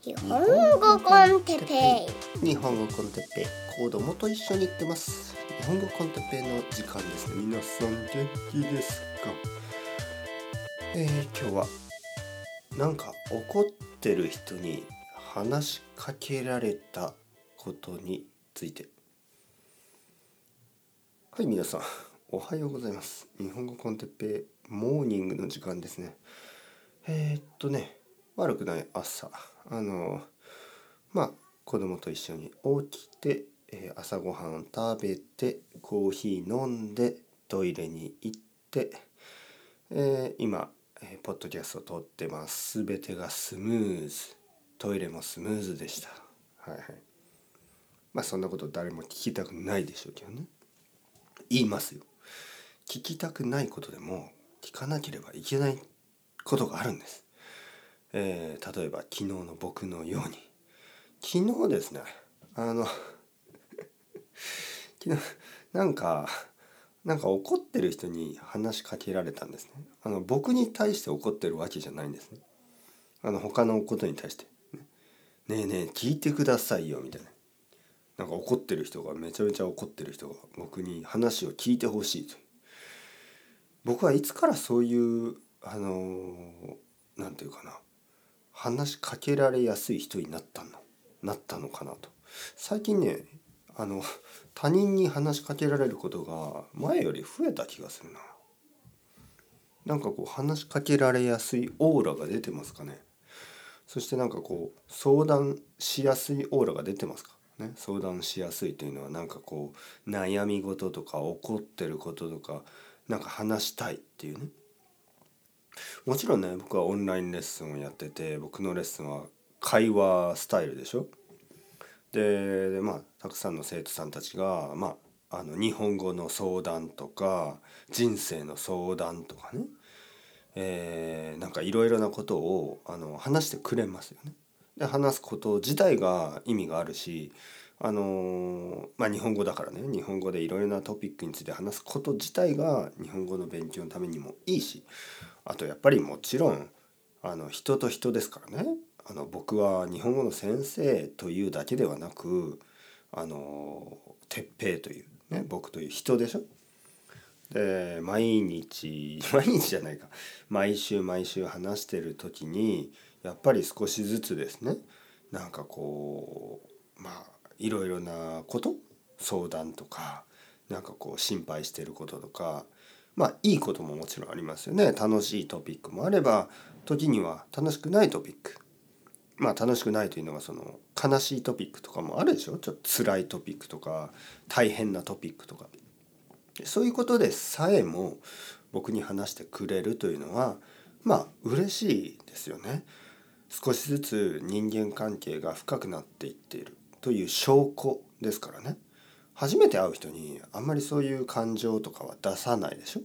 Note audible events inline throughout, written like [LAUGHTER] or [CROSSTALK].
日本語 con Teppei。日本語 con Teppei。子供と一緒に行ってます日本語 con Teppei の時間ですね。皆さん元気ですか？えー、今日はなんか怒ってる人に話しかけられたことについて。はい皆さん。おはようございます。日本語 con Teppei モーニングの時間ですね。えー、っとね悪くない朝。あのまあ子供と一緒に起きて、えー、朝ごはん食べてコーヒー飲んでトイレに行って、えー、今、えー、ポッドキャストを撮ってます。全てがスムーズ。トイレもスムーズでした。はいはい。まあそんなこと誰も聞きたくないでしょうけどね。言いますよ。聞きたくないことでも聞かなければいけないことがあるんです。えー、例えば昨日の僕のように。昨日ですね。あの [LAUGHS] 昨日なんかなんか怒ってる人に話しかけられたんですね。あの僕に対して怒ってるわけじゃないんですね。あの他のことに対して。ね。えねえ聞いてくださいよみたいな。なんか怒ってる人がめちゃめちゃ怒ってる人が僕に話を聞いてほしいと僕はいつからそういうあの何て言うかな。話しかけられやすい人になったのなったのかなと。最近ねあの他人に話しかけられることが前より増えた気がするな。なんかこう話しかけられやすいオーラが出てますかね。そしてなんかこう相談しやすいオーラが出てますか。ね。相談しやすいというのはなんかこう悩み事とか怒ってることとかなんか話したいっていうね。もちろんね僕はオンラインレッスンをやってて僕のレッスンは会話スタイルでしょ？でまあたくさんの生徒さんたちが、まあ、あの日本語の相談とか人生の相談とかね、えー、なんかいろいろなことをあの話してくれますよね。で話すこと自体が意味があるしあのまあ日本語だからね。日本語でいろいろなトピックについて話すこと自体が日本語の勉強のためにもいいしあとやっぱりもちろんあの人と人ですからね。あの僕は日本語の先生というだけではなくあの鉄平というね僕という人でしょ。で毎日 [LAUGHS] 毎日じゃないか。毎週毎週話してる時にやっぱり少しずつですね。なんかこうまあいろいろなこと？相談とかなんかこう心配してることとかまあいいことももちろんありますよね。楽しいトピックもあれば時には楽しくないトピック。まあ楽しくないというのはその悲しいトピックとかもあるでしょ？ちょっと辛いトピックとか大変なトピックとか。そういうことでさえも僕に話してくれるというのはまあ嬉しいですよね。少しずつ人間関係が深くなっていっている。という証拠ですからね。初めて会う人にあんまりそういう感情とかは出さないでしょ？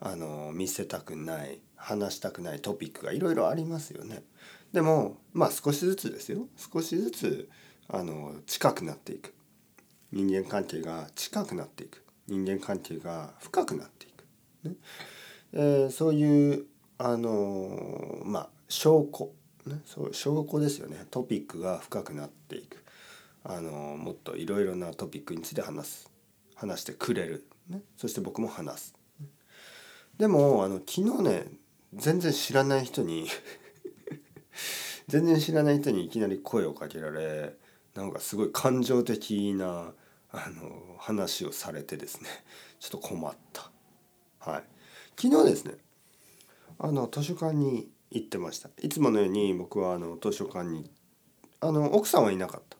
あの見せたくない話したくないトピックがいろいろありますよね。でもまあ少しずつですよ。少しずつあの近くなっていく。人間関係が近くなっていく。人間関係が深くなっていく、ね。えー、そういうあのまあ証拠、ね、そう証拠ですよね。トピックが深くなっていく。あのもっといろいろなトピックについて話す。話してくれる、ね、そして僕も話す。でもあの昨日ね全然知らない人に全然知らない人にいきなり声をかけられなんかすごい感情的なあの話をされてですね。ちょっと困った。はい、昨日ですねあの図書館に行ってました。いつものように僕はあの図書館にあの奥さんはいなかった。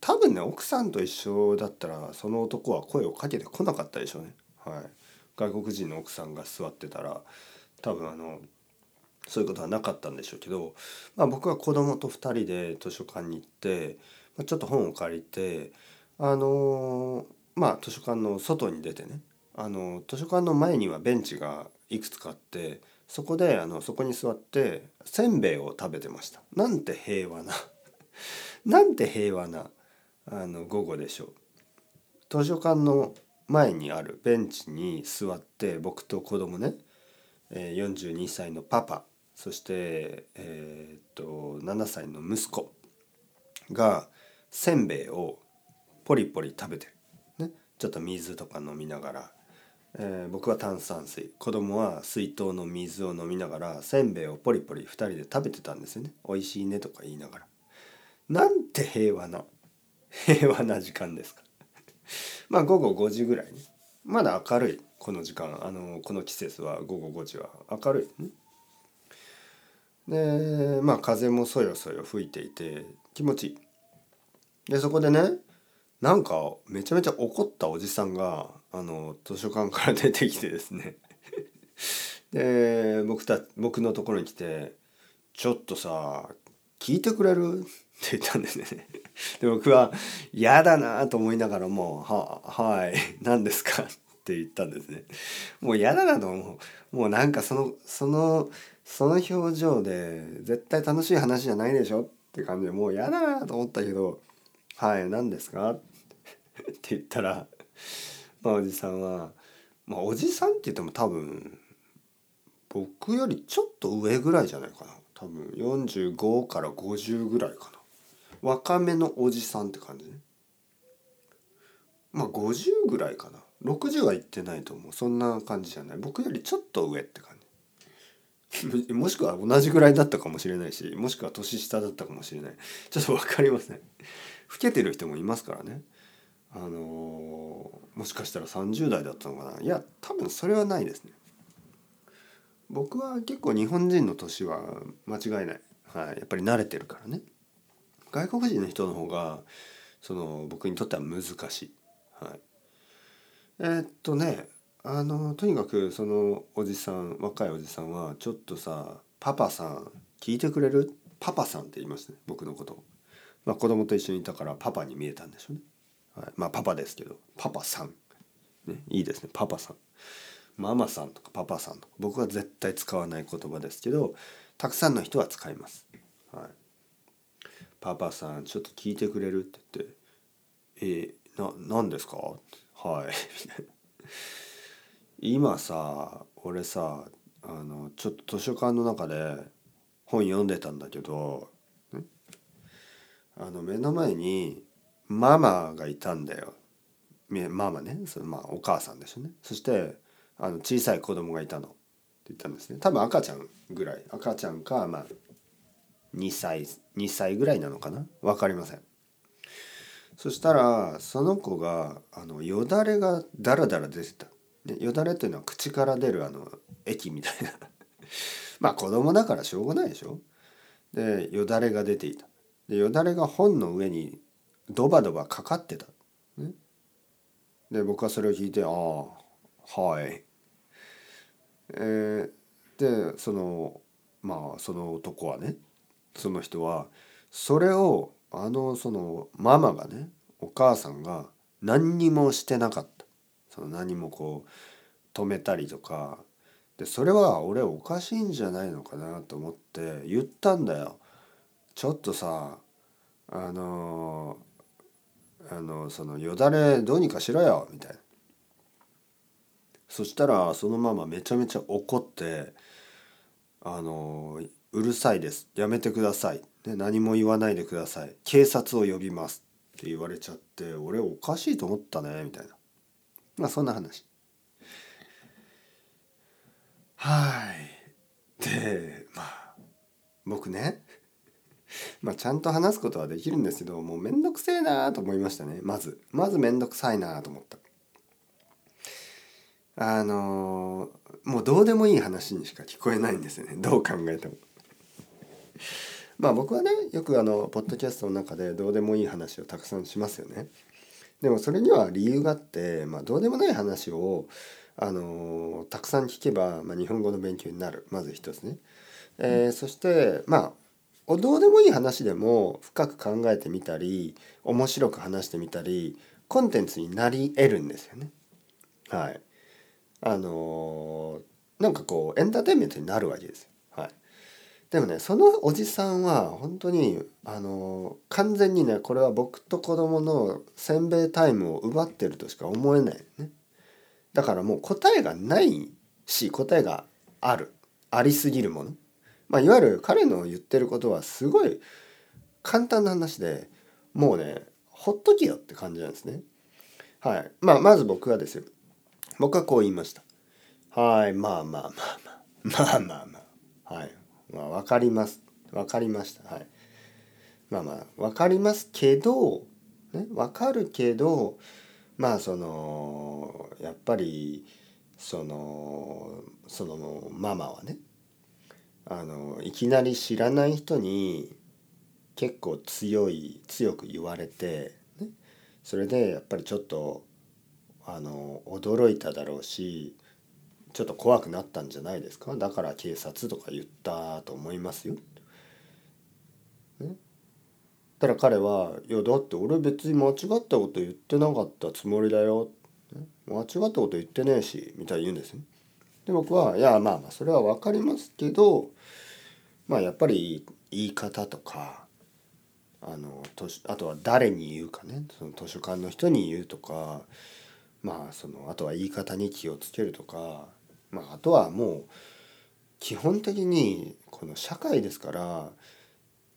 多分ね奥さんと一緒だったらその男は声をかけてこなかったでしょうね。はい、外国人の奥さんが座ってたら多分あのそういうことはなかったんでしょうけど、まあ、僕は子供と2人で図書館に行って、まあ、ちょっと本を借りてあのまあ図書館の外に出てねあの図書館の前にはベンチがいくつかあってそこであのそこに座ってせんべいを食べてました。なんて平和な [LAUGHS] なんて平和なあの午後でしょう。図書館の前にあるベンチに座って僕と子供ね、42歳のパパそして、えー、っと7歳の息子がせんべいをポリポリ食べてる、ね、ちょっと水とか飲みながら、えー僕は炭酸水。子供は水筒の水を飲みながらせんべいをポリポリ2人で食べてたんですよね。美味しいねとか言いながら。なんて平和な平和な時間ですか？[LAUGHS] まあ午後5時ぐらいにまだ明るいこの時間。あのこの季節は午後5時は明るいね。でまあ風もそよそよ吹いていて気持ちいい。でそこでねなんかめちゃめちゃ怒ったおじさんがあの図書館から出てきてですね。[LAUGHS] で僕た僕のところに来て「ちょっとさ聞いてくれる? [LAUGHS]」って言ったんですね。で僕は嫌だなと思いながらも「ははい何ですか?」って言ったんですね。もう嫌だなと思う。もうなんかそのそのその表情で絶対楽しい話じゃないでしょ？って感じでもう嫌だなと思ったけど「はい何ですか?」って言ったら、まあ、おじさんは、まあ、おじさんって言っても多分僕よりちょっと上ぐらいじゃないかな多分45から50ぐらいかな。若めのおじさんって感じね。まあ50ぐらいかな。60は行ってないと思う。そんな感じじゃない。僕よりちょっと上って感じ。[LAUGHS] もしくは同じぐらいだったかもしれないしもしくは年下だったかもしれない。ちょっと分かりません。老けてる人もいますからね。あのーもしかしたら30代だったのかな。いや多分それはないですね。僕は結構日本人の年は間違いない、はい、やっぱり慣れてるからね。外国人の人の方がその僕にとっては難しい、はい、えーっとねあのとにかくそのおじさん若いおじさんはちょっとさ「パパさん聞いてくれる?」パパさんって言いましたね僕のこと。を、まあ、子供と一緒にいたからパパに見えたんでしょうね、はい、まあパパですけどパパさん、ね、いいですねパパさん。ママさんとかパパさんとか僕は絶対使わない言葉ですけどたくさんの人は使います、はい、パパさんちょっと聞いてくれるって言って「えー、な何ですか?」はい。[LAUGHS] 今さ俺さあのちょっと図書館の中で本読んでたんだけどあの目の前にママがいたんだよ。ママね。そのまあお母さんでしょね。そしてあの小さい子供がいたの。って言ったんですね。多分赤ちゃんぐらい。赤ちゃんかまあ2歳2歳ぐらいなのかな。分かりません。そしたらその子があのよだれがダラダラ出てた。でよだれっていうのは口から出るあの液みたいな。[LAUGHS] まあ子供だからしょうがないでしょ。でよだれが出ていた。でよだれが本の上にドバドバかかってた、ね、で僕はそれを聞いて「ああはい」えーでそのまあその男はねその人はそれをあのそのママがねお母さんが何にもしてなかった。その何もこう止めたりとか。でそれは俺おかしいんじゃないのかなと思って言ったんだよ。ちょっとさあのあのそのよだれどうにかしろよみたいな。そしたらそのママめちゃめちゃ怒ってあのうるさいです。やめてください、ね、何も言わないでください。警察を呼びますって言われちゃって俺おかしいと思ったねみたいな。まあそんな話。はい。でまあ僕ねまあちゃんと話すことはできるんですけどもうめんどくせえなと思いましたねまず。まずめんどくさいなと思った。あのもうどうでもいい話にしか聞こえないんですよね [LAUGHS] どう考えても。まあ僕はねよくあのポッドキャストの中でどうでもいい話をたくさんしますよね。でもそれには理由があって、まあ、どうでもない話を、あのたくさん聞けば、まあ、日本語の勉強になるまず一つね。えーそしてまあどうでもいい話でも深く考えてみたり面白く話してみたりコンテンツになり得るんですよね。はい。あのーなんかこうエンターテインメントになるわけですよ。はい。でもねそのおじさんは本当にあのー完全にねこれは僕と子供のせんべいタイムを奪ってるとしか思えないね。だからもう答えがないし答えがあるありすぎるもの。まあいわゆる彼の言ってることはすごい簡単な話でもうねほっとけよって感じなんですね。はいまあまず僕はですよ僕はこう言いました。はいまあまあまあまあ。[LAUGHS] まあまあまあ。はい。まあ分かります。分かりました。はい。まあまあ分かりますけどね分かるけどまあそのやっぱりそのそのママはねあのいきなり知らない人に結構強い強く言われて、ね、それでやっぱりちょっとあの驚いただろうしちょっと怖くなったんじゃないですか？だから警察とか言ったと思いますよ。ね、たら彼は「いやだって俺別に間違ったこと言ってなかったつもりだよ」間違ったこと言ってねえしみたいに言うんですよ。で僕はいやまあまあそれは分かりますけどまあやっぱり言い方とかあのあとは誰に言うかね？その図書館の人に言うとかまあそのあとは言い方に気をつけるとか、まあ、あとはもう基本的にこの社会ですから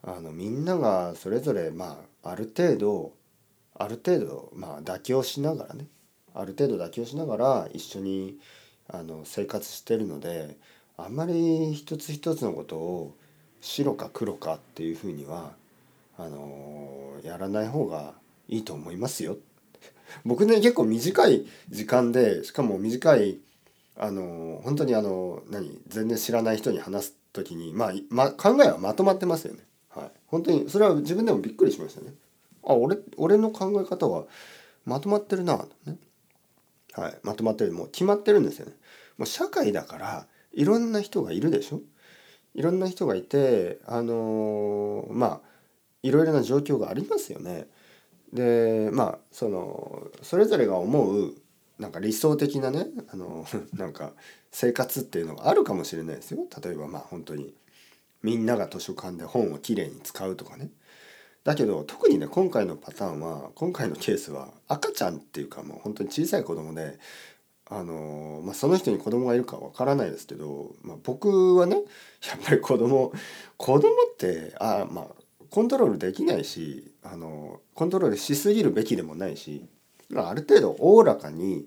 あのみんながそれぞれまあある程度ある程度まあ妥協しながらねある程度妥協しながら一緒にあの生活してるのであんまり一つ一つのことを白か黒かっていうふうにはあのやらない方がいいと思いますよ。[LAUGHS] 僕ね結構短い時間でしかも短いあの本当にあの何全然知らない人に話す時に、まあ、ま考えはまとまってますよね。はい、本当にそれは自分でもびっくりしましたね。あ俺俺の考え方はまとまってるな、ね、はい、まとまってるもう決まってるんですよね。もう社会だからいろんな人がいるでしょいろんな人がいてあのー、まあいろいろな状況がありますよね。でまあそのそれぞれが思うなんか理想的なねあの [LAUGHS] なんか生活っていうのがあるかもしれないですよ。例えばまあ本当にみんなが図書館で本をきれいに使うとかね。だけど特にね今回のパターンは今回のケースは赤ちゃんっていうかもう本当に小さい子供であのまあ、その人に子供がいるかわからないですけど、まあ、僕はねやっぱり子供子供ってあまあコントロールできないしあのコントロールしすぎるべきでもないしある程度おおらかに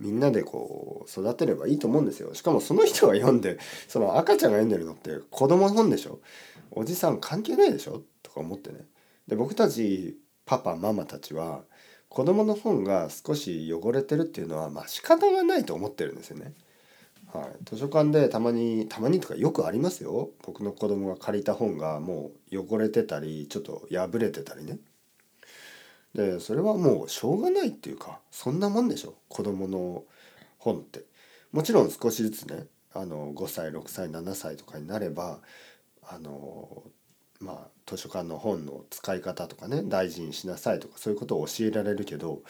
みんなでこう育てればいいと思うんですよ。しかもその人が読んでその赤ちゃんが読んでるのって子供の本でしょ？おじさん関係ないでしょ？とか思ってね。で僕たちパパママたちは子供の本が少し汚れてるっていうのはまあ仕方がないと思ってるんですよね。はい、図書館でたまにたまにとかよくありますよ。僕の子供が借りた本がもう汚れてたりちょっと破れてたりね。でそれはもうしょうがないっていうかそんなもんでしょ子供の本って。もちろん少しずつねあの5歳6歳7歳とかになればあのまあ図書館の本の使い方とかね大事にしなさいとかそういうことを教えられるけど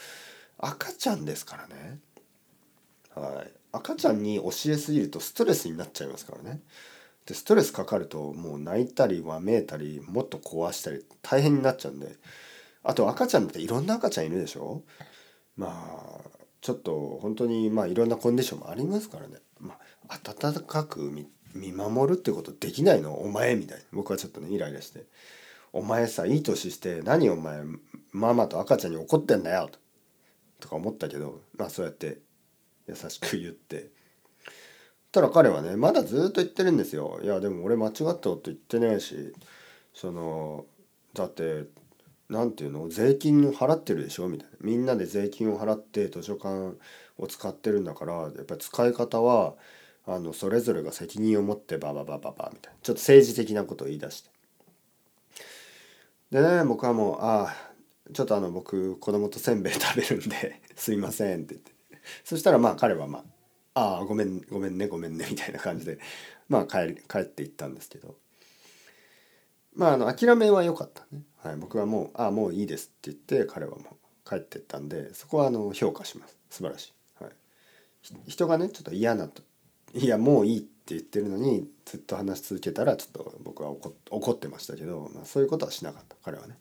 赤ちゃんですからね。はい。赤ちゃんに教えすぎるとストレスになっちゃいますからね。でストレスかかるともう泣いたりわめいたりもっと壊したり大変になっちゃうんで。あと赤ちゃんっていろんな赤ちゃんいるでしょ？まあちょっと本当にまあいろんなコンディションもありますからね、まあ、温かく見守るってことできないの？お前みたいな。僕はちょっとねイライラして「お前さいい年して何お前ママと赤ちゃんに怒ってんだよ」ととか思ったけどまあそうやって優しく言って。たら彼はねまだずっと言ってるんですよ「いやでも俺間違ったこと言ってないしそのだって何て言うの税金を払ってるでしょ」みたいな。みんなで税金を払って図書館を使ってるんだからやっぱり使い方はあのそれぞれが責任を持ってバババババみたいな。ちょっと政治的なことを言い出して。でね僕はもう「ああちょっとあの僕子供とせんべい食べるんで [LAUGHS] すいません」って言って。そしたらまあ彼はまあ「ああごめんごめんねごめんね」みたいな感じでまあ帰帰っていったんですけど。まああの諦めは良かったね、はい、僕はもう「ああもういいです」って言って彼はもう帰ってったんでそこはあの評価します。素晴らしい、はい、人がねちょっと嫌なといやもういいって言ってるのにずっと話し続けたらちょっと僕は怒ってましたけど、まあ、そういうことはしなかった。彼はね。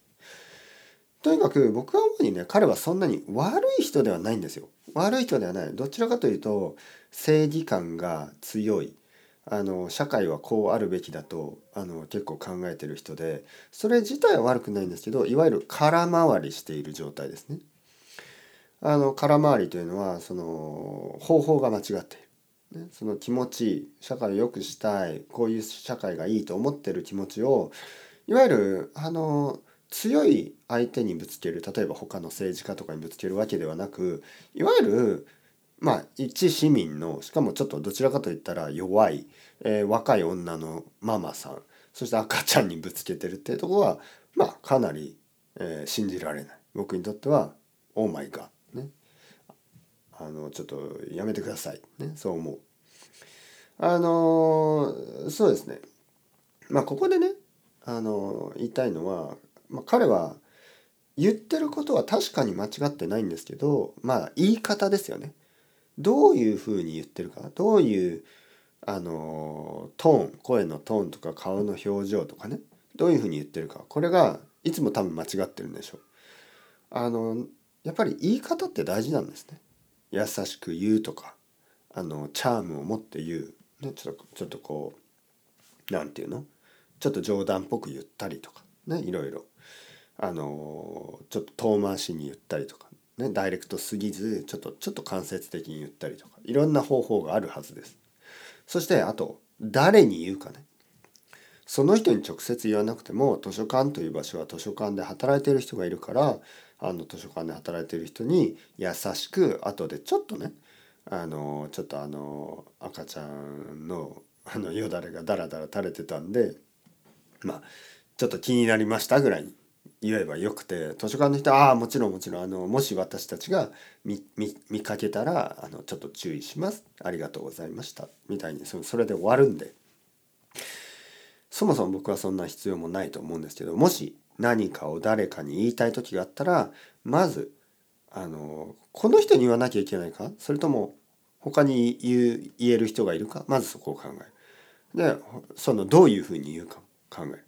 とにかく僕は主にね彼はそんなに悪い人ではないんですよ。悪い人ではない。どちらかというと正義感が強い。あの社会はこうあるべきだとあの結構考えてる人でそれ自体は悪くないんですけどいわゆる空回りしている状態ですね。あの空回りというのはその方法が間違っている、ね、その気持ち社会を良くしたいこういう社会がいいと思ってる気持ちをいわゆるあの強い相手にぶつける例えば他の政治家とかにぶつけるわけではなくいわゆるまあ一市民のしかもちょっとどちらかといったら弱い、えー、若い女のママさんそして赤ちゃんにぶつけてるっていうところはまあかなり、えー、信じられない。僕にとっては「オーマイガー」ね。あのちょっとやめてください。ねそう思う。あのー、そうですね。まあここでねあの言いたいのは、まあ、彼は言ってることは確かに間違ってないんですけどまあ言い方ですよね。どういうふうに言ってるかどういうあのトーン声のトーンとか顔の表情とかね？どういうふうに言ってるか？これがいつも多分間違ってるんでしょう。あのやっぱり言い方って大事なんですね。優しく言うとかあのチャームを持って言う、ね、ちょっとちょっとこう何て言うの？ちょっと冗談っぽく言ったりとか。ねいろいろ。あのちょっと遠回しに言ったりとかね、ダイレクトすぎずちょっとちょっと間接的に言ったりとかいろんな方法があるはずです。そしてあと誰に言うかねその人に直接言わなくても図書館という場所は図書館で働いている人がいるからあの図書館で働いてる人に優しく後でちょっとねあのちょっとあの赤ちゃんのあのよだれがダラダラ垂れてたんでまあちょっと気になりましたぐらいに言えばよくて図書館の人は「ああもちろんもちろんあのもし私たちが見見かけたらあのちょっと注意します。ありがとうございました」みたいにそそれで終わるんで。そもそも僕はそんな必要もないと思うんですけどもし何かを誰かに言いたい時があったらまずあのこの人に言わなきゃいけないか？それとも他に言う言える人がいるか？まずそこを考える。でそのどういうふうに言うか考える。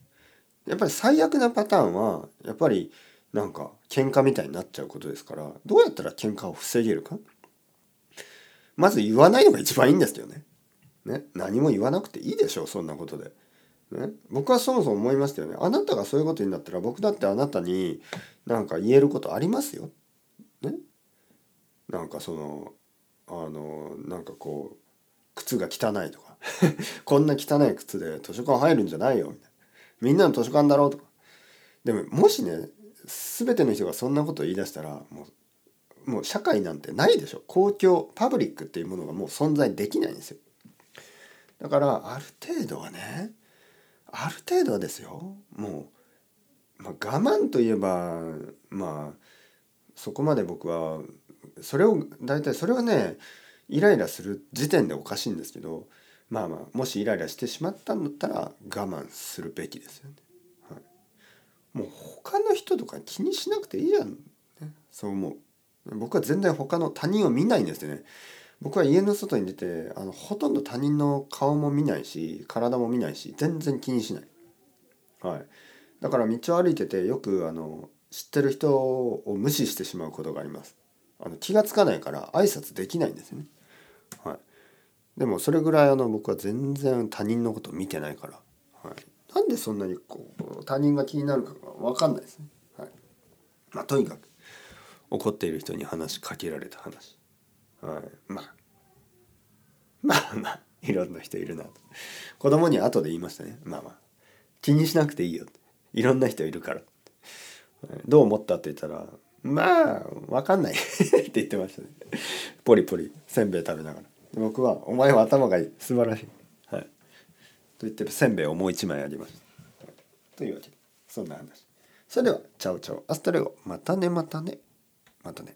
やっぱり最悪なパターンはやっぱりなんか喧嘩みたいになっちゃうことですからどうやったら喧嘩を防げるか？まず言わないのが一番いいんですよね。ね？何も言わなくていいでしょうそんなことで。ね、僕はそもそも思いましたよね。あなたがそういうことになったら僕だってあなたになんか言えることありますよ。ね？なんかそのあのなんかこう靴が汚いとか [LAUGHS] こんな汚い靴で図書館入るんじゃないよみたいな。みんなの図書館だろうとか。でももしね全ての人がそんなことを言い出したらもうもう社会なんてないでしょ。公共パブリックっていうものがもう存在できないんですよ。だからある程度はねある程度はですよ。もう、まあ、我慢といえばまあそこまで僕はそれを大体それはねイライラする時点でおかしいんですけどまあまあもしイライラしてしまったんだったら我慢するべきですよね。はい、もう他の人とか気にしなくていいじゃん、ね、そう思う。僕は全然他の他人を見ないんですよね。僕は家の外に出てあのほとんど他人の顔も見ないし体も見ないし全然気にしない。はい、だから道を歩いててよくあの知ってる人を無視してしまうことがあります。あの気が付かないから挨拶できないんですよね。はい、でもそれぐらいあの僕は全然他人のこと見てないから、はい、なんでそんなにこう他人が気になるかが分かんないですね。はい、まあとにかく怒っている人に話しかけられた話。はい、まあまあまあいろんな人いるなと。子供に後で言いましたね。まあまあ気にしなくていいよ。いろんな人いるから。どう思ったって言ったらまあ分かんない [LAUGHS] って言ってましたね。ポリポリせんべい食べながら。僕は「お前は頭がいい素晴らしい」はい、と言ってるせんべいをもう一枚あげます。はい、というわけでそんな話。それではチャオチャオアストレゴまたねまたねまたね。